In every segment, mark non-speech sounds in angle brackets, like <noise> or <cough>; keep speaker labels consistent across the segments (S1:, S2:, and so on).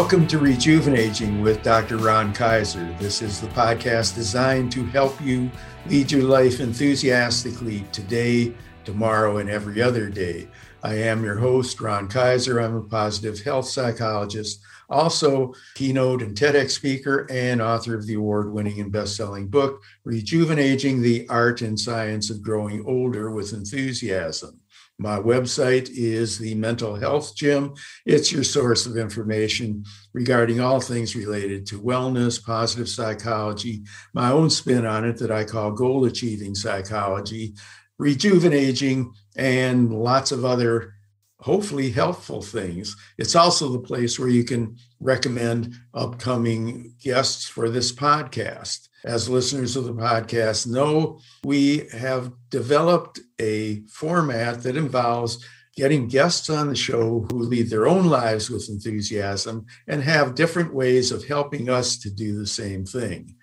S1: Welcome to Rejuvenating with Dr. Ron Kaiser. This is the podcast designed to help you lead your life enthusiastically today, tomorrow, and every other day. I am your host, Ron Kaiser. I'm a positive health psychologist, also keynote and TEDx speaker, and author of the award winning and best selling book, Rejuvenating the Art and Science of Growing Older with Enthusiasm. My website is the Mental Health Gym. It's your source of information regarding all things related to wellness, positive psychology, my own spin on it that I call goal achieving psychology, rejuvenating, and lots of other hopefully helpful things. It's also the place where you can recommend upcoming guests for this podcast. As listeners of the podcast know, we have developed a format that involves getting guests on the show who lead their own lives with enthusiasm and have different ways of helping us to do the same thing.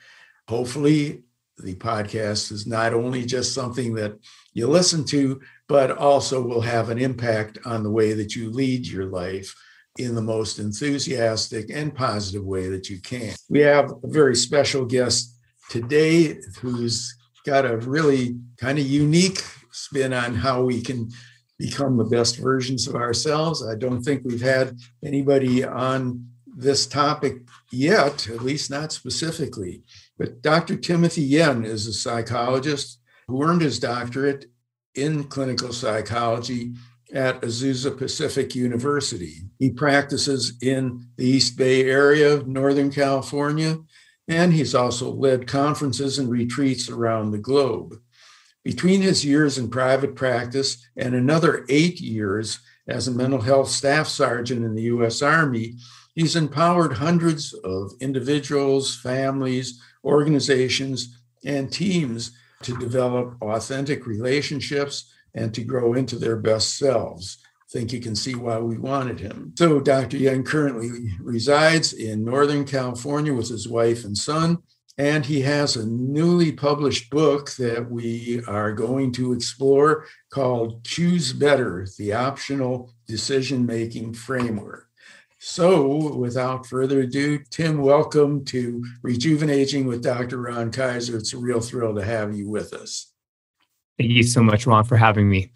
S1: Hopefully, the podcast is not only just something that you listen to, but also will have an impact on the way that you lead your life in the most enthusiastic and positive way that you can. We have a very special guest today who's got a really kind of unique spin on how we can become the best versions of ourselves. I don't think we've had anybody on this topic yet, at least not specifically. But Dr. Timothy Yen is a psychologist who earned his doctorate in clinical psychology at Azusa Pacific University. He practices in the East Bay area of Northern California, and he's also led conferences and retreats around the globe. Between his years in private practice and another eight years as a mental health staff sergeant in the U.S. Army, he's empowered hundreds of individuals, families, organizations, and teams to develop authentic relationships and to grow into their best selves. Think you can see why we wanted him. So, Dr. Yen currently resides in Northern California with his wife and son, and he has a newly published book that we are going to explore called Choose Better The Optional Decision Making Framework. So, without further ado, Tim, welcome to Rejuvenating with Dr. Ron Kaiser. It's a real thrill to have you with us.
S2: Thank you so much, Ron, for having me.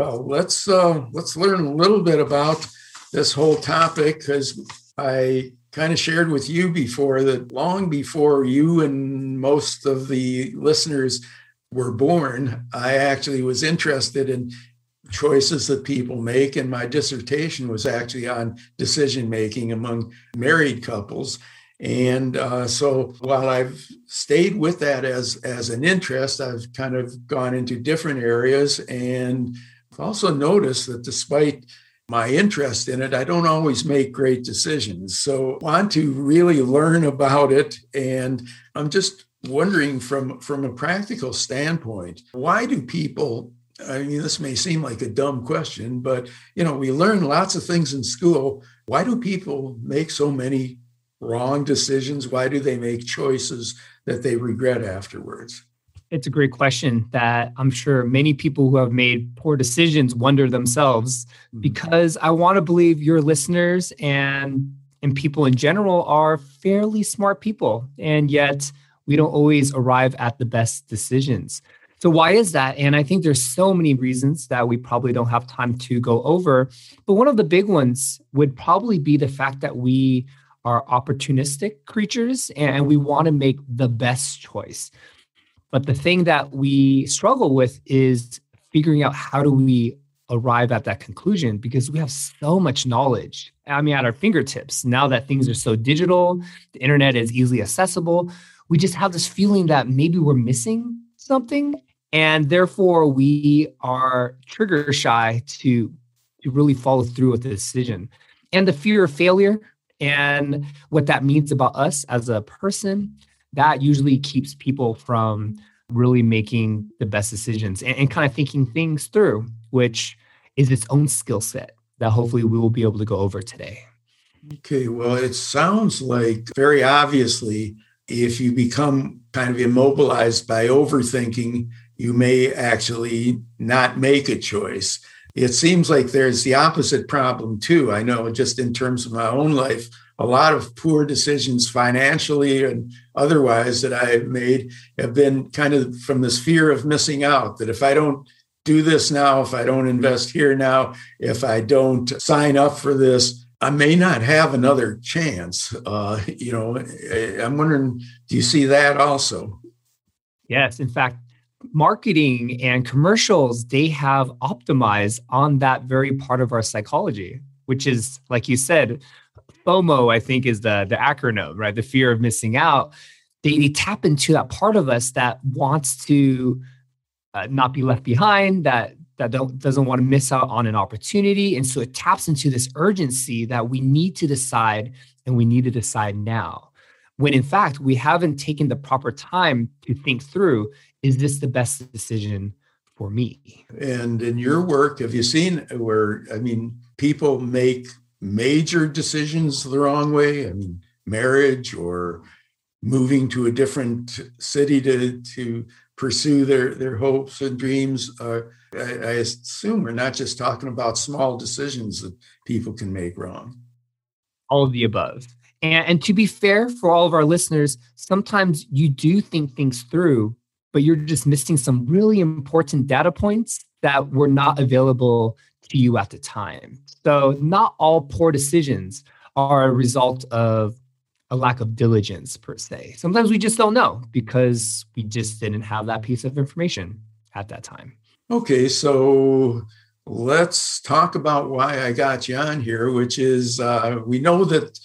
S1: Well, let's uh, let's learn a little bit about this whole topic because I kind of shared with you before that long before you and most of the listeners were born, I actually was interested in choices that people make. And my dissertation was actually on decision making among married couples. And uh, so while I've stayed with that as, as an interest, I've kind of gone into different areas. And also noticed that despite my interest in it, I don't always make great decisions. So I want to really learn about it. And I'm just wondering from, from a practical standpoint, why do people I mean, this may seem like a dumb question, but you know, we learn lots of things in school. Why do people make so many wrong decisions? Why do they make choices that they regret afterwards?
S2: It's a great question that I'm sure many people who have made poor decisions wonder themselves mm-hmm. because I want to believe your listeners and and people in general are fairly smart people and yet we don't always arrive at the best decisions. So why is that? And I think there's so many reasons that we probably don't have time to go over. But one of the big ones would probably be the fact that we are opportunistic creatures and we want to make the best choice. But the thing that we struggle with is figuring out how do we arrive at that conclusion because we have so much knowledge. I mean, at our fingertips. Now that things are so digital, the internet is easily accessible. We just have this feeling that maybe we're missing something and therefore we are trigger shy to to really follow through with the decision and the fear of failure and what that means about us as a person that usually keeps people from really making the best decisions and, and kind of thinking things through which is its own skill set that hopefully we will be able to go over today
S1: okay well it sounds like very obviously if you become kind of immobilized by overthinking you may actually not make a choice. It seems like there's the opposite problem too. I know just in terms of my own life, a lot of poor decisions financially and otherwise that I've made have been kind of from this fear of missing out that if I don't do this now, if I don't invest here now, if I don't sign up for this, I may not have another chance. Uh, you know, I'm wondering, do you see that also?
S2: Yes. In fact, marketing and commercials, they have optimized on that very part of our psychology, which is, like you said, FOMO, I think is the, the acronym, right? The fear of missing out. They, they tap into that part of us that wants to uh, not be left behind, that that don't, doesn't want to miss out on an opportunity. And so it taps into this urgency that we need to decide and we need to decide now. When in fact, we haven't taken the proper time to think through is this the best decision for me?
S1: And in your work, have you seen where, I mean, people make major decisions the wrong way? I mean, marriage or moving to a different city to, to pursue their, their hopes and dreams. Uh, I, I assume we're not just talking about small decisions that people can make wrong.
S2: All of the above. And, and to be fair for all of our listeners, sometimes you do think things through, but you're just missing some really important data points that were not available to you at the time. So, not all poor decisions are a result of a lack of diligence per se. Sometimes we just don't know because we just didn't have that piece of information at that time.
S1: Okay, so let's talk about why I got you on here, which is uh, we know that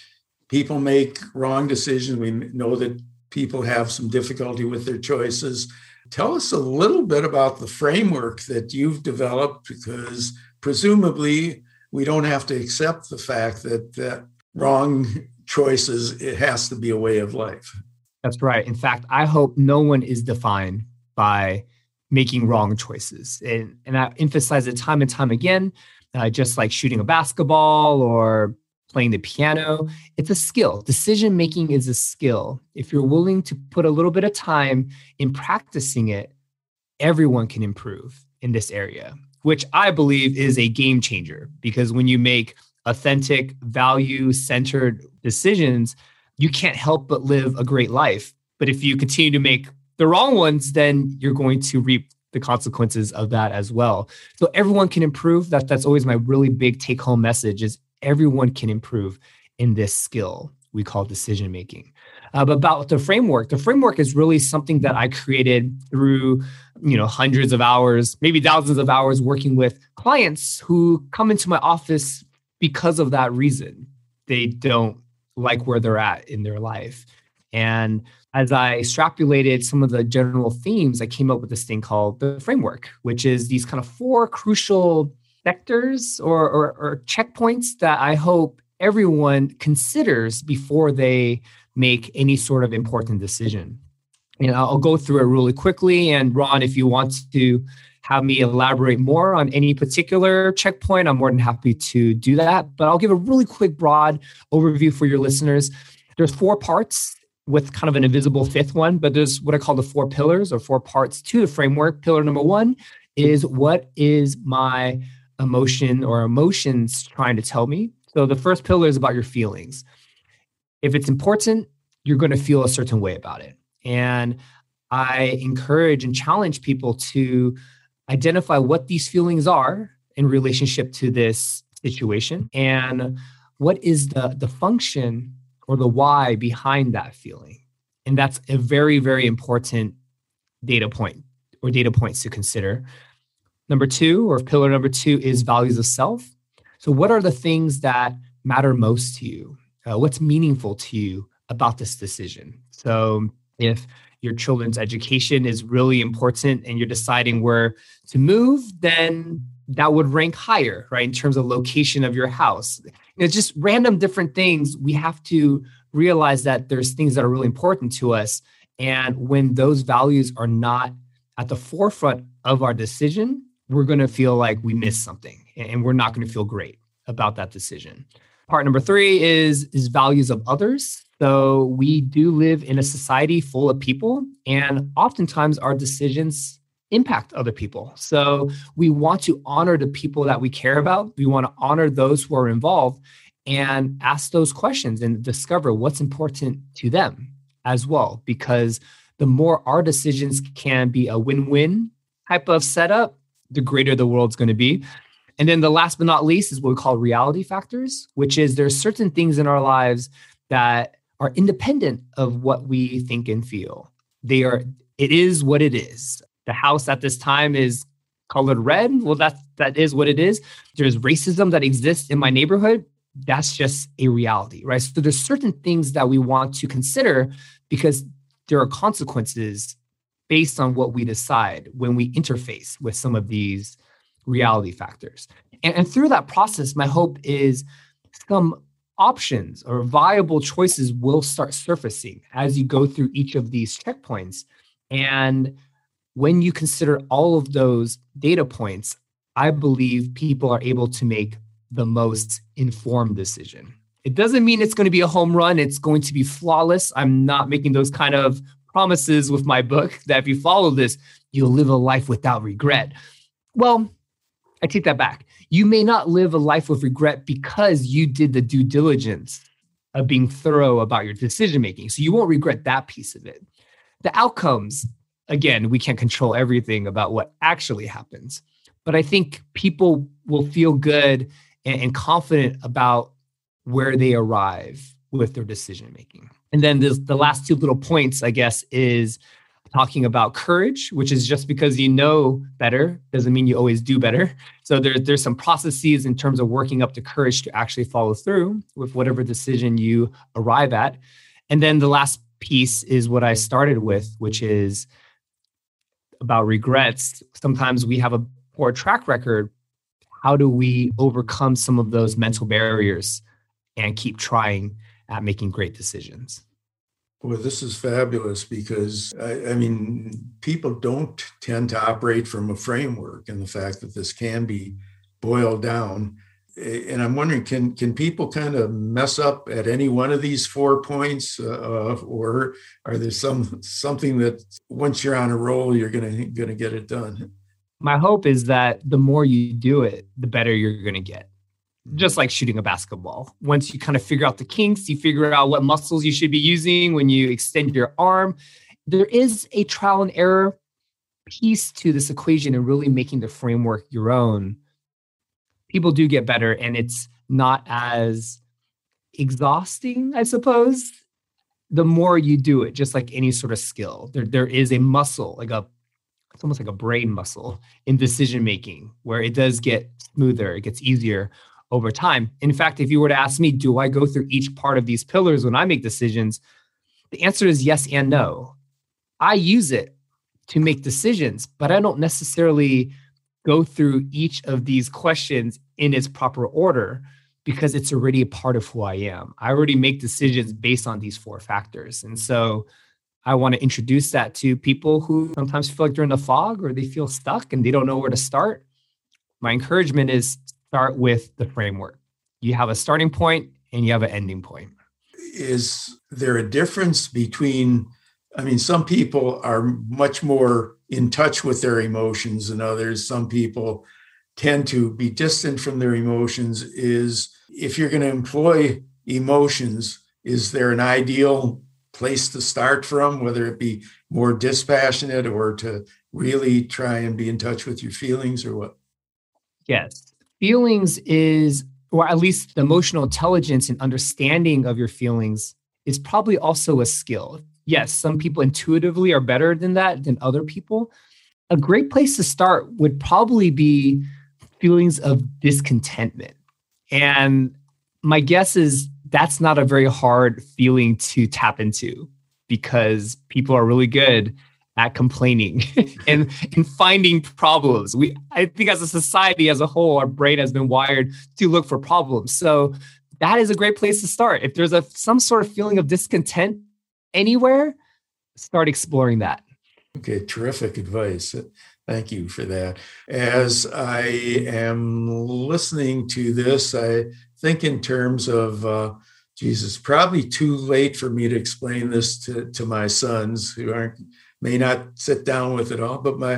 S1: people make wrong decisions. We know that people have some difficulty with their choices. Tell us a little bit about the framework that you've developed, because presumably we don't have to accept the fact that that wrong choices it has to be a way of life.
S2: That's right. In fact, I hope no one is defined by making wrong choices. And, and I emphasize it time and time again, uh, just like shooting a basketball or playing the piano. It's a skill. Decision making is a skill. If you're willing to put a little bit of time in practicing it, everyone can improve in this area, which I believe is a game changer because when you make authentic, value centered decisions, you can't help but live a great life. But if you continue to make the wrong ones, then you're going to reap the consequences of that as well. So everyone can improve. That that's always my really big take home message is everyone can improve in this skill we call decision making. Uh, but about the framework, the framework is really something that I created through you know hundreds of hours, maybe thousands of hours working with clients who come into my office because of that reason. They don't like where they're at in their life. And as I extrapolated some of the general themes, I came up with this thing called the framework, which is these kind of four crucial sectors or, or, or checkpoints that I hope everyone considers before they make any sort of important decision. And I'll go through it really quickly. And Ron, if you want to have me elaborate more on any particular checkpoint, I'm more than happy to do that. But I'll give a really quick, broad overview for your listeners. There's four parts with kind of an invisible fifth one, but there's what I call the four pillars or four parts to the framework. Pillar number one is what is my emotion or emotions trying to tell me? So the first pillar is about your feelings. If it's important, you're going to feel a certain way about it. And I encourage and challenge people to identify what these feelings are in relationship to this situation and what is the, the function or the why behind that feeling. And that's a very, very important data point or data points to consider. Number two, or pillar number two, is values of self. So, what are the things that matter most to you? Uh, what's meaningful to you about this decision? So, if your children's education is really important and you're deciding where to move, then that would rank higher, right, in terms of location of your house. It's just random different things. We have to realize that there's things that are really important to us. And when those values are not at the forefront of our decision, we're going to feel like we missed something and we're not going to feel great about that decision. Part number three is, is values of others. So we do live in a society full of people, and oftentimes our decisions impact other people. So we want to honor the people that we care about. We want to honor those who are involved. and ask those questions and discover what's important to them as well. Because the more our decisions can be a win win type of setup, the greater the world's going to be. And then the last but not least is what we call reality factors, which is there's certain things in our lives that are independent of what we think and feel. They are, it is what it is. The house at this time is colored red. Well, that's that is what it is. There's racism that exists in my neighborhood. That's just a reality, right? So there's certain things that we want to consider because there are consequences based on what we decide when we interface with some of these reality factors. And, and through that process, my hope is some options or viable choices will start surfacing as you go through each of these checkpoints. And when you consider all of those data points, I believe people are able to make the most informed decision. It doesn't mean it's going to be a home run, it's going to be flawless. I'm not making those kind of promises with my book <laughs> that if you follow this, you'll live a life without regret. Well, I take that back. You may not live a life with regret because you did the due diligence of being thorough about your decision making. So you won't regret that piece of it. The outcomes, again, we can't control everything about what actually happens. But I think people will feel good and, and confident about where they arrive with their decision making. And then the last two little points, I guess, is talking about courage, which is just because you know better doesn't mean you always do better. So there, there's some processes in terms of working up to courage to actually follow through with whatever decision you arrive at. And then the last piece is what I started with, which is about regrets. Sometimes we have a poor track record. How do we overcome some of those mental barriers and keep trying at making great decisions?
S1: Well, this is fabulous because I, I, mean, people don't tend to operate from a framework, and the fact that this can be boiled down. And I'm wondering, can can people kind of mess up at any one of these four points, uh, or are there some something that once you're on a roll, you're gonna gonna get it done?
S2: My hope is that the more you do it, the better you're gonna get just like shooting a basketball. Once you kind of figure out the kinks, you figure out what muscles you should be using when you extend your arm. There is a trial and error piece to this equation and really making the framework your own. People do get better, and it's not as exhausting, I suppose. The more you do it, just like any sort of skill, there, there is a muscle, like a it's almost like a brain muscle in decision making, where it does get smoother, it gets easier over time. In fact, if you were to ask me, do I go through each part of these pillars when I make decisions? The answer is yes and no. I use it to make decisions, but I don't necessarily go through each of these questions in its proper order because it's already a part of who I am. I already make decisions based on these four factors. And so I want to introduce that to people who sometimes feel like they're in the fog or they feel stuck and they don't know where to start. My encouragement is start with the framework. You have a starting point and you have an ending point.
S1: Is there a difference between, I mean, some people are much more in touch with their emotions than others. Some people tend to be distant from their emotions. Is if you're going to employ emotions, is there an ideal place to start from, whether it be more dispassionate or to really try and be in touch with your feelings or what?
S2: Yes feelings is, or at least the emotional intelligence and understanding of your feelings is probably also a skill. Yes, some people intuitively are better than that than other people. A great place to start would probably be feelings of discontentment. And my guess is that's not a very hard feeling to tap into because people are really good at complaining <laughs> and and finding problems. We I think as a society as a whole, our brain has been wired to look for problems. So that is a great place to start. If there's a some sort of feeling of discontent anywhere, start exploring that.
S1: Okay, terrific advice. Thank you for that. As I am listening to this, I think in terms of uh, Jesus, probably too late for me to explain this to, to my sons who aren't may not sit down with it all, but my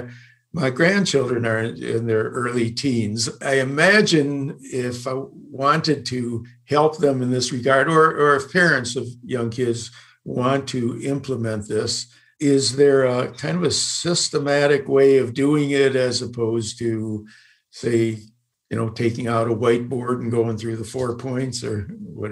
S1: my grandchildren are in their early teens. I imagine if I wanted to help them in this regard, or, or if parents of young kids want to implement this, is there a kind of a systematic way of doing it as opposed to, say, you know, taking out a whiteboard and going through the four points or what?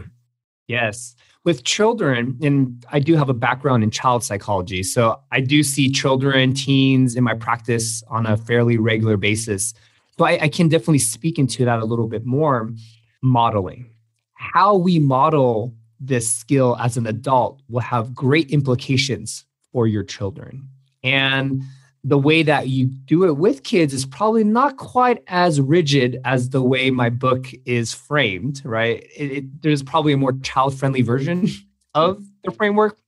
S2: Yes. With children, and I do have a background in child psychology. So I do see children, teens in my practice on a fairly regular basis. So I, I can definitely speak into that a little bit more. Modeling. How we model this skill as an adult will have great implications for your children. And the way that you do it with kids is probably not quite as rigid as the way my book is framed, right? It, it, there's probably a more child friendly version <laughs> of the framework.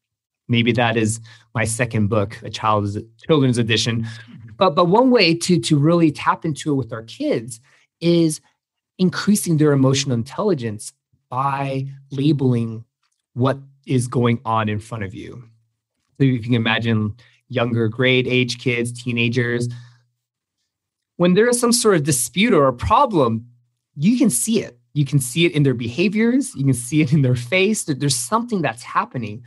S2: Maybe that is my second book, a child's children's edition. But but one way to to really tap into it with our kids is increasing their emotional intelligence by labeling what is going on in front of you. So if you can imagine younger grade age kids, teenagers. When there is some sort of dispute or a problem, you can see it. You can see it in their behaviors, you can see it in their face. There's something that's happening.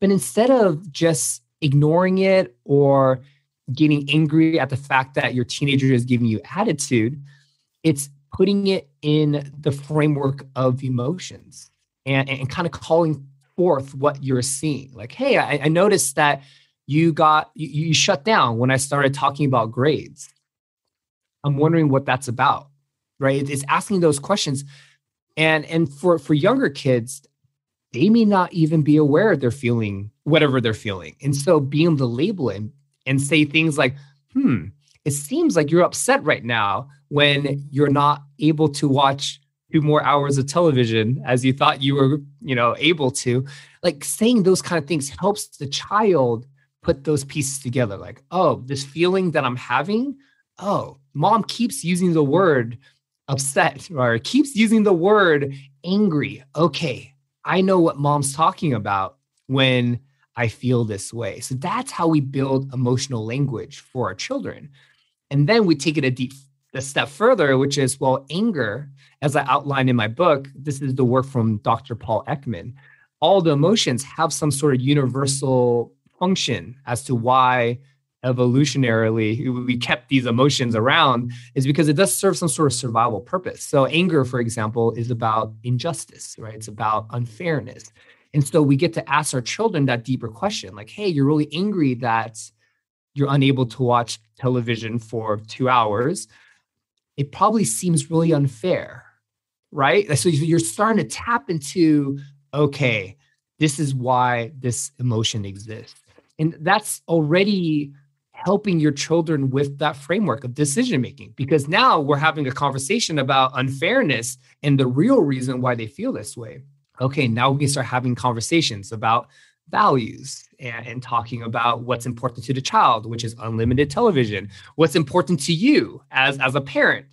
S2: But instead of just ignoring it or getting angry at the fact that your teenager is giving you attitude, it's putting it in the framework of emotions and, and kind of calling forth what you're seeing. Like, hey, I, I noticed that you got you, you shut down when I started talking about grades. I'm wondering what that's about, right? It's asking those questions, and and for for younger kids, they may not even be aware they're feeling whatever they're feeling, and so being able to label and, and say things like, "Hmm, it seems like you're upset right now when you're not able to watch two more hours of television as you thought you were, you know, able to." Like saying those kind of things helps the child put those pieces together like oh this feeling that i'm having oh mom keeps using the word upset <laughs> or keeps using the word angry. Okay i know what mom's talking about when i feel this way. So that's how we build emotional language for our children. And then we take it a deep a step further which is well anger as i outlined in my book this is the work from dr paul ekman all the emotions have some sort of universal function as to why evolutionarily we kept these emotions around is because it does serve some sort of survival purpose. So anger, for example, is about injustice, right? It's about unfairness. And so we get to ask our children that deeper question like, hey, you're really angry that you're unable to watch television for two hours. It probably seems really unfair, right? So you're starting to tap into, okay, this is why this emotion exists. And that's already helping your children with that framework of decision making because now we're having a conversation about unfairness and the real reason why they feel this way. Okay, now we can start having conversations about values and, and, talking about what's important to the child, which is unlimited television. What's important to you as, as a parent,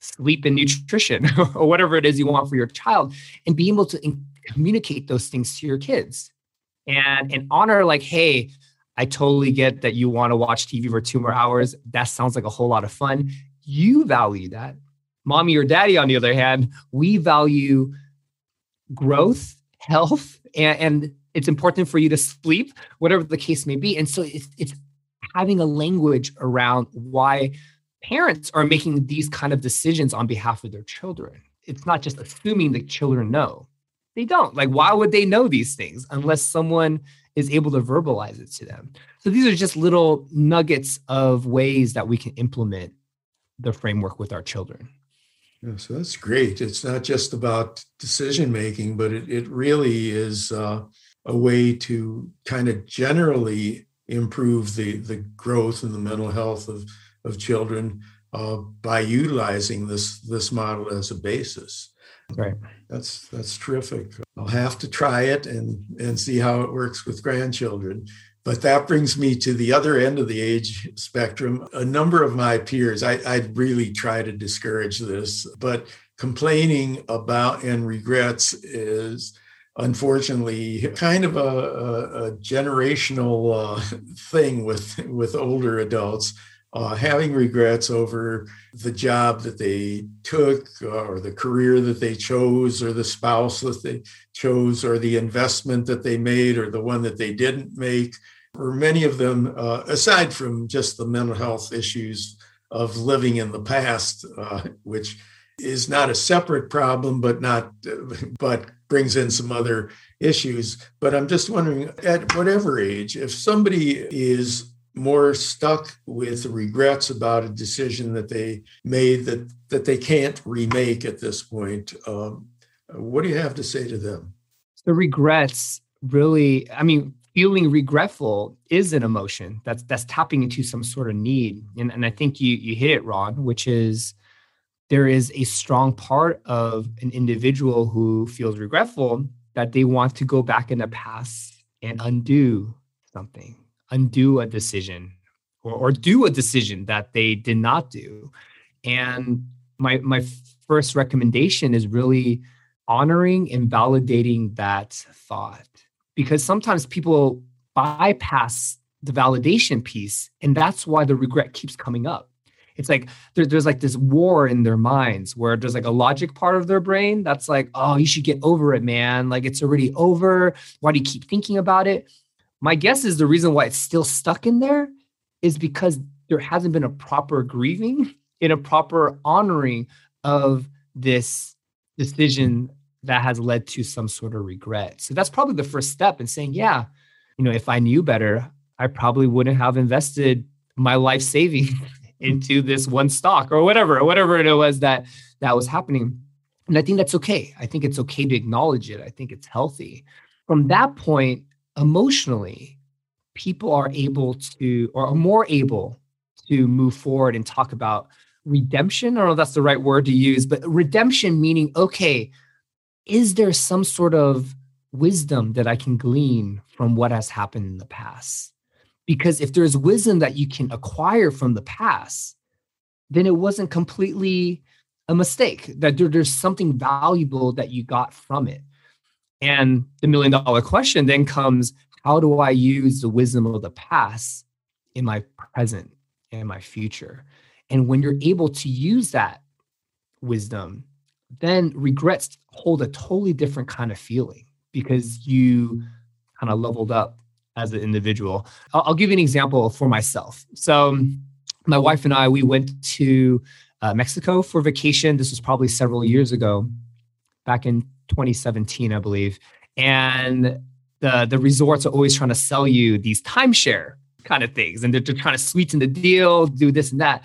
S2: sleep and nutrition, <laughs> or whatever it is you want for your child, and be able to in- communicate those things to your kids and and honor like hey i totally get that you want to watch tv for two more hours. That sounds like a whole lot of fun. You value that. Mommy or daddy on the other hand we value growth health and, and it's important for you to sleep whatever the case may be. And so it's, it's having a language around why parents are making these kind of decisions on behalf of their children. It's not just assuming the children know they don't. Like, why would they know these things unless someone is able to verbalize it to them? So these are just little nuggets of ways that we can implement the framework with our children.
S1: Yeah, so that's great. It's not just about decision making, but it, it really is uh, a way to kind of generally improve the, the growth and the mental health of, of children uh, by utilizing this, this model as a basis.
S2: Right.
S1: That's that's terrific. I'll have to try it and and see how it works with grandchildren. But that brings me to the other end of the age spectrum. A number of my peers, I, I'd really try to discourage this, but complaining about and regrets is unfortunately kind of a, a, a generational uh, thing with with older adults uh, having regrets over the job that they took or the career that they chose or the spouse that they chose or the investment that they made or the one that they didn't make or many of them uh, aside from just the mental health issues of living in the past uh, which is not a separate problem but not <laughs> but brings in some other issues. But i'm just wondering at whatever age if somebody is more stuck with regrets about a decision that they made that that they can't remake at this point. Um, what do you have to say to them?
S2: The regrets really, I mean, feeling regretful is an emotion that's that's tapping into some sort of need, and and I think you you hit it, Ron, which is there is a strong part of an individual who feels regretful that they want to go back in the past and undo something undo a decision or, or do a decision that they did not do. And my my first recommendation is really honoring and validating that thought. Because sometimes people bypass the validation piece and that's why the regret keeps coming up. It's like there, there's like this war in their minds where there's like a logic part of their brain that's like oh you should get over it man. Like it's already over. Why do you keep thinking about it my guess is the reason why it's still stuck in there is because there hasn't been a proper grieving in a proper honoring of this decision that has led to some sort of regret. So that's probably the first step in saying, yeah, you know, if I knew better, I probably wouldn't have invested my life savings <laughs> into this one stock or whatever, whatever it was that that was happening. And I think that's okay. I think it's okay to acknowledge it. I think it's healthy. From that point, emotionally, people are able to, or are more able to move forward and talk about redemption. I don't know if that's the right word to use, but redemption meaning, okay, is there some sort of wisdom that I can glean from what has happened in the past? Because if there's wisdom that you can acquire from the past, then it wasn't completely a mistake, that there, there's something valuable that you got from it. And the million dollar question then comes how do I use the wisdom of the past in my present and my future? And when you're able to use that wisdom, then regrets hold a totally different kind of feeling because you kind of leveled up as an individual. I'll, give you an example for myself. So, my wife and I, we went to uh, Mexico for vacation. This was probably several years ago, back in 2017, I believe. And the, the resorts are always trying to sell you these timeshare kind of things. And they're, they're trying to sweeten the deal, do this and that.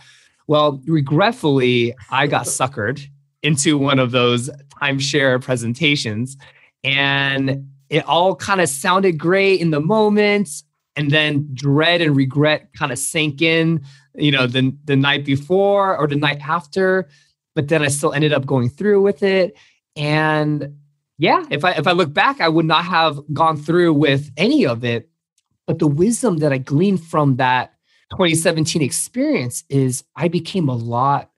S2: Well, regretfully, I got <laughs> suckered into one of those timeshare presentations. And it all kind of sounded great in the moment. And then dread and regret kind of sank in, you know, the, the night before or the night after. But then I still ended up going through with it. And yeah, if I if I look back, I would not have gone through with any of it. But the wisdom that I gleaned from that 2017 experience is I became a lot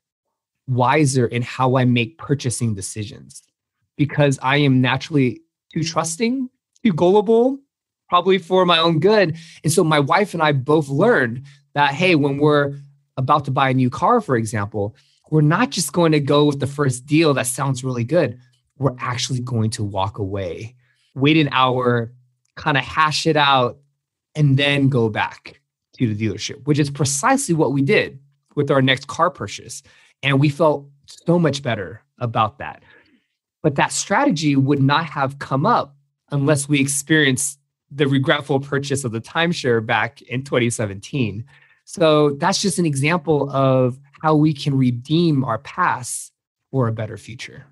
S2: wiser in how I make purchasing decisions because I am naturally too trusting, too gullible, probably for my own good. And so my wife and I both learned that hey, when we're about to buy a new car, for example, we're not just going to go with the first deal that sounds really good we're actually going to walk away, wait an hour, kind of hash it out, and then go back to the dealership, which is precisely what we did with our next car purchase. And we felt so much better about that. But that strategy would not have come up unless we experienced the regretful purchase of the timeshare back in 2017. So that's just an example of how we can redeem our past for a better future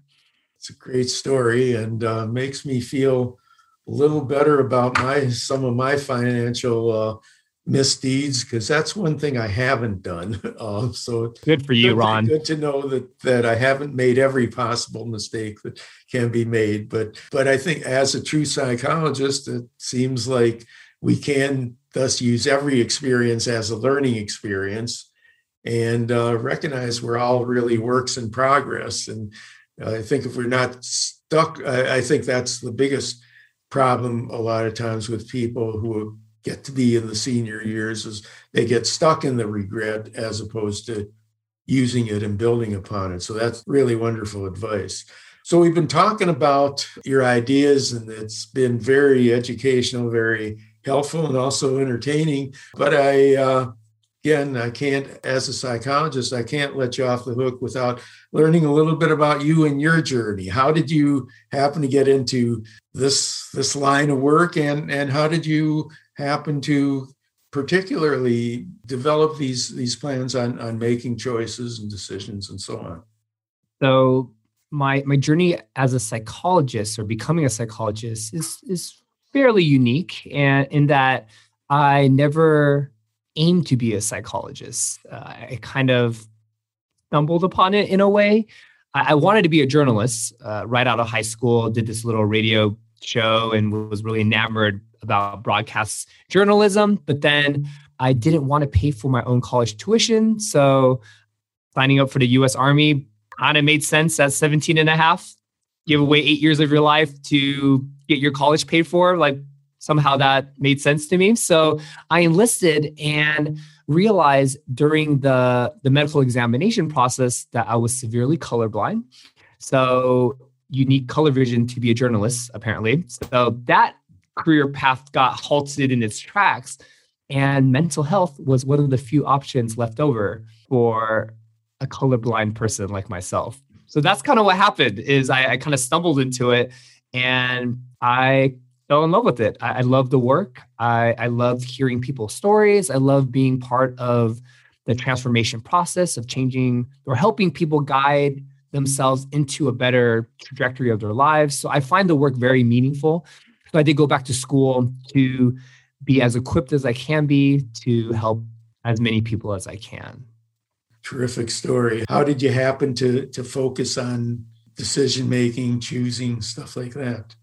S1: it's a great story and uh, makes me feel a little better about my some of my financial uh, misdeeds because that's one thing I haven't done. Uh, <laughs> so
S2: good for you, good, Ron.
S1: Good to know that that I haven't made every possible mistake that can be made. But but I think as a true psychologist, it seems like we can thus use every experience as a learning experience and uh, recognize we're all really works in progress and I think if we're not stuck, I, I think that's the biggest problem a lot of times with people who get to be in the senior years is they get stuck in the regret as opposed to using it and building upon it. So that's really wonderful advice. So we've been talking about your ideas and it's been very educational, very helpful and also entertaining. But I uh, again, I can't, as a psychologist, I can't let you off the hook without learning a little bit about you and your journey. How did you happen to get into this this line of work, and and how did you happen to particularly develop these these plans on on making choices and decisions and so on?
S2: So my my journey as a psychologist or becoming a psychologist is is fairly unique, and in that I never aimed to be a psychologist. Uh, I kind of stumbled upon it in a way. I, I wanted to be a journalist uh, right out of high school, did this little radio show and was really enamored about broadcast journalism. But then I didn't want to pay for my own college tuition. So signing up for the US Army kind of made sense at 17 and a half. Give away eight years of your life to get your college paid for. Like somehow that made sense to me. So I enlisted and realized during the, the medical examination process that I was severely colorblind. So you need color vision to be a journalist, apparently. So that career path got halted in its tracks. And mental health was one of the few options left over for a colorblind person like myself. So that's kind of what happened is I, I kind of stumbled into it and I fell in love with it. I, I love the work. I, I love hearing people's stories. I love being part of the transformation process of changing or helping people guide themselves into a better trajectory of their lives. So I find the work very meaningful. So I did go back to school to be as equipped as I can be to help as many people as I can.
S1: Terrific story. How did you happen to to focus on decision making, choosing stuff like that?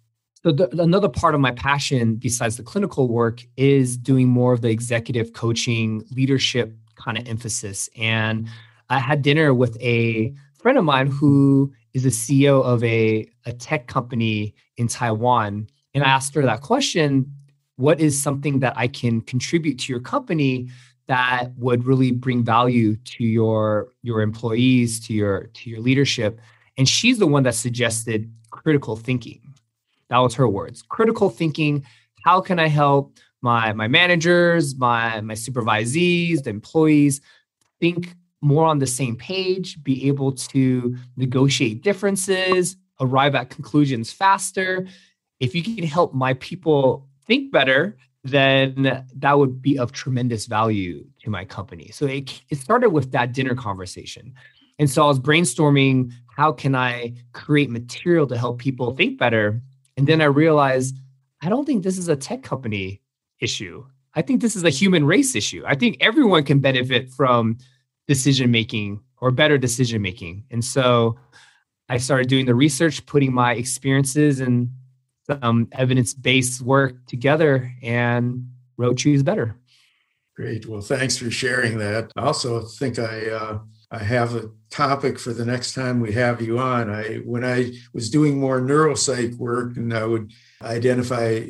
S2: So the, another part of my passion besides the clinical work is doing more of the executive coaching, leadership kind of emphasis. And I had dinner with a friend of mine who is the CEO of a, a tech company in Taiwan. And I asked her that question what is something that I can contribute to your company that would really bring value to your your employees to your to your leadership and she's the one that suggested critical thinking that was her words. Critical thinking. How can I help my my managers, my my supervisees, the employees think more on the same page, be able to negotiate differences, arrive at conclusions faster. If you can help my people think better, then that would be of tremendous value to my company. So it, it started with that dinner conversation. And so I was brainstorming how can I create material to help people think better? And then I realized I don't think this is a tech company issue. I think this is a human race issue. I think everyone can benefit from decision making or better decision making. And so I started doing the research, putting my experiences and some evidence based work together and wrote Choose Better.
S1: Great. Well, thanks for sharing that. I also think I uh, I have a topic for the next time we have you on. I when I was doing more neuropsych work and I would identify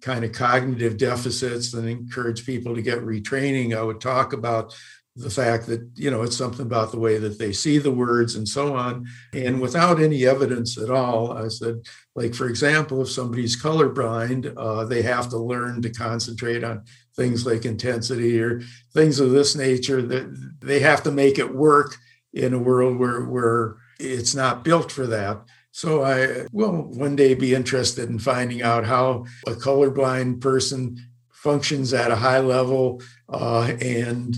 S1: kind of cognitive deficits and encourage people to get retraining, I would talk about the fact that you know it's something about the way that they see the words and so on and without any evidence at all i said like for example if somebody's colorblind uh, they have to learn to concentrate on things like intensity or things of this nature that they have to make it work in a world where where it's not built for that. So i will one day be interested in finding out how a colorblind person functions at a high level uh, and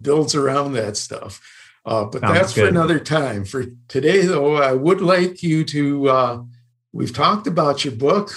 S1: builds around that stuff. Uh, but Sounds that's good. for another time. For today though i would like you to uh, we've talked about your book.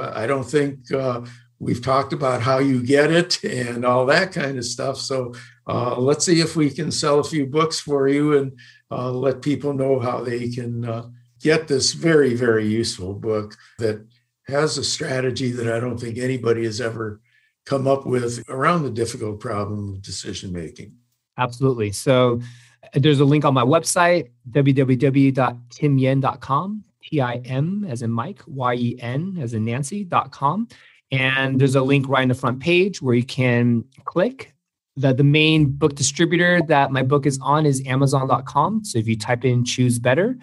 S1: I don't think uh, we've talked about how you get it and all that kind of stuff. So uh, let's see if we can sell a few books for you and uh, let people know how they can uh, get this very, very useful book that has a strategy that I don't think anybody has ever come up with around the difficult problem of decision making.
S2: Absolutely. So uh, there's a link on my website, www.timyen.com, T I M as in Mike, Y E N as in Nancy.com And there's a link right in the front page where you can click. The, the main book distributor that my book is on is Amazon.com. So if you type in choose better,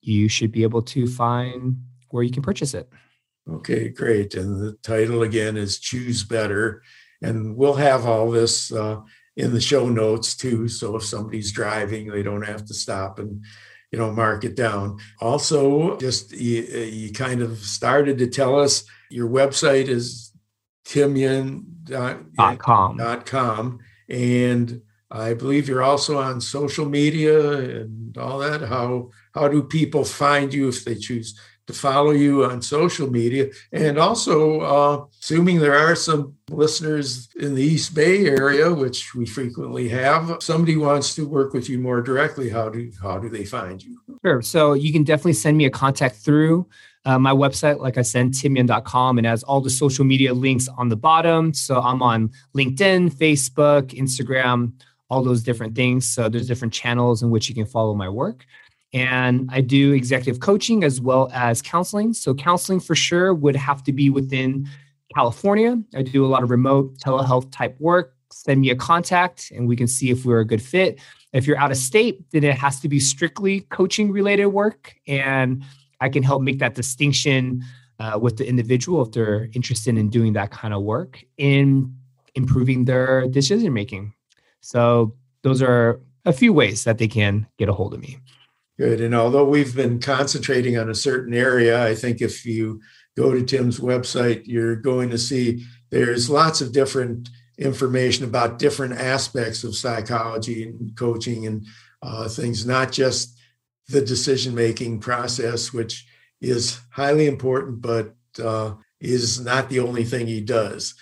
S2: you should be able to find where you can purchase it.
S1: Okay, great. And the title again is Choose Better. And we'll have all this uh, in the show notes too. So if somebody's driving, they don't have to stop and you know mark it down. Also, just you, uh, you kind of started to tell us your website is timyen.com. Dot com, and I believe you're also on social media and all that. How how do people find you if they choose to follow you on social media. And also, uh, assuming there are some listeners in the East Bay area, which we frequently have, somebody wants to work with you more directly. How do how do they find you?
S2: Sure. So you can definitely send me a contact through. Uh, my website, like I said, timyen.com, and has all the social media links on the bottom. So I'm on LinkedIn, Facebook, Instagram, all those different things. So there's different channels in which you can follow my work. And I do executive coaching as well as counseling. So, counseling for sure would have to be within California. I do a lot of remote telehealth type work. Send me a contact and we can see if we're a good fit. If you're out of state, then it has to be strictly coaching related work. And I can help make that distinction uh, with the individual if they're interested in doing that kind of work in improving their decision making. So, those are a few ways that they can get a hold of me.
S1: Good. And although we've been concentrating on a certain area, I think if you go to Tim's website, you're going to see there's lots of different information about different aspects of psychology and coaching and uh, things, not just the decision making process, which is highly important, but uh, is not the only thing he does.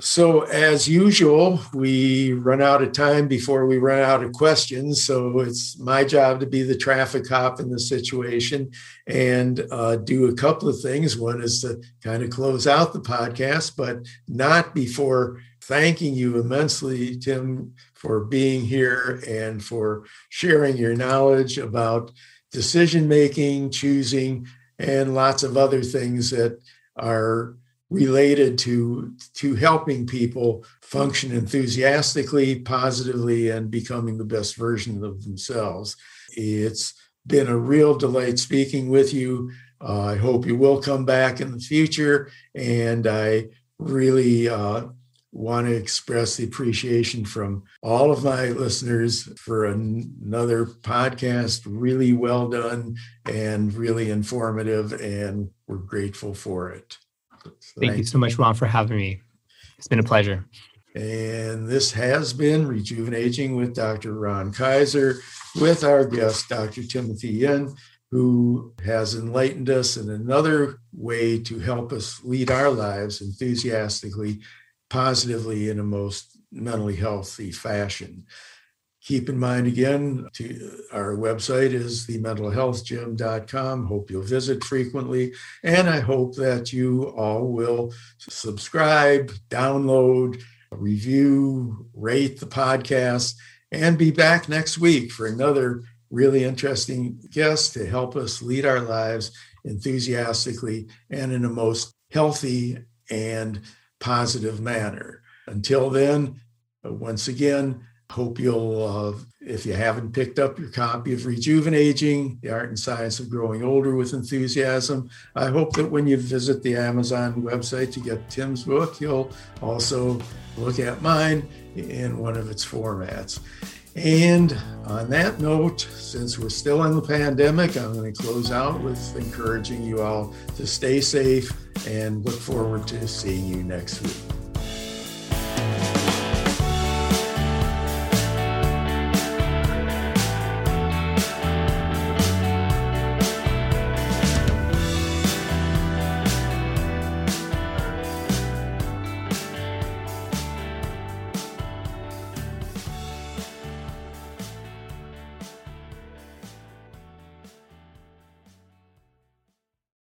S1: So, as usual, we run out of time before we run out of questions. So, it's my job to be the traffic cop in the situation and uh, do a couple of things. One is to kind of close out the podcast, but not before thanking you immensely, Tim, for being here and for sharing your knowledge about decision making, choosing, and lots of other things that are related to to helping people function enthusiastically positively and becoming the best version of themselves. It's been a real delight speaking with you. Uh, i hope you will come back in the future and i really uh, want to express the appreciation from all of my listeners for another podcast really well done and really informative and we're grateful for it
S2: Thank you so much, Ron, for having me. It's been a pleasure.
S1: And this has been Rejuvenating with Dr. Ron Kaiser with our guest, Dr. Timothy Yen, who has enlightened us in another way to help us lead our lives enthusiastically, positively, in a most mentally healthy fashion keep in mind again to uh, our website is thementalhealthgym.com hope you'll visit frequently. And i hope that you all will subscribe download review rate the podcast and be back next week for another really interesting guest to help us lead our lives enthusiastically and in a most healthy and positive manner. Until then uh, once again Hope you'll, uh, if you haven't picked up your copy of Rejuvenating, The Art and Science of Growing Older with Enthusiasm, I hope that when you visit the Amazon website to get Tim's book, you'll also look at mine in one of its formats. And on that note, since we're still in the pandemic, I'm going to close out with encouraging you all to stay safe and look forward to seeing you next week.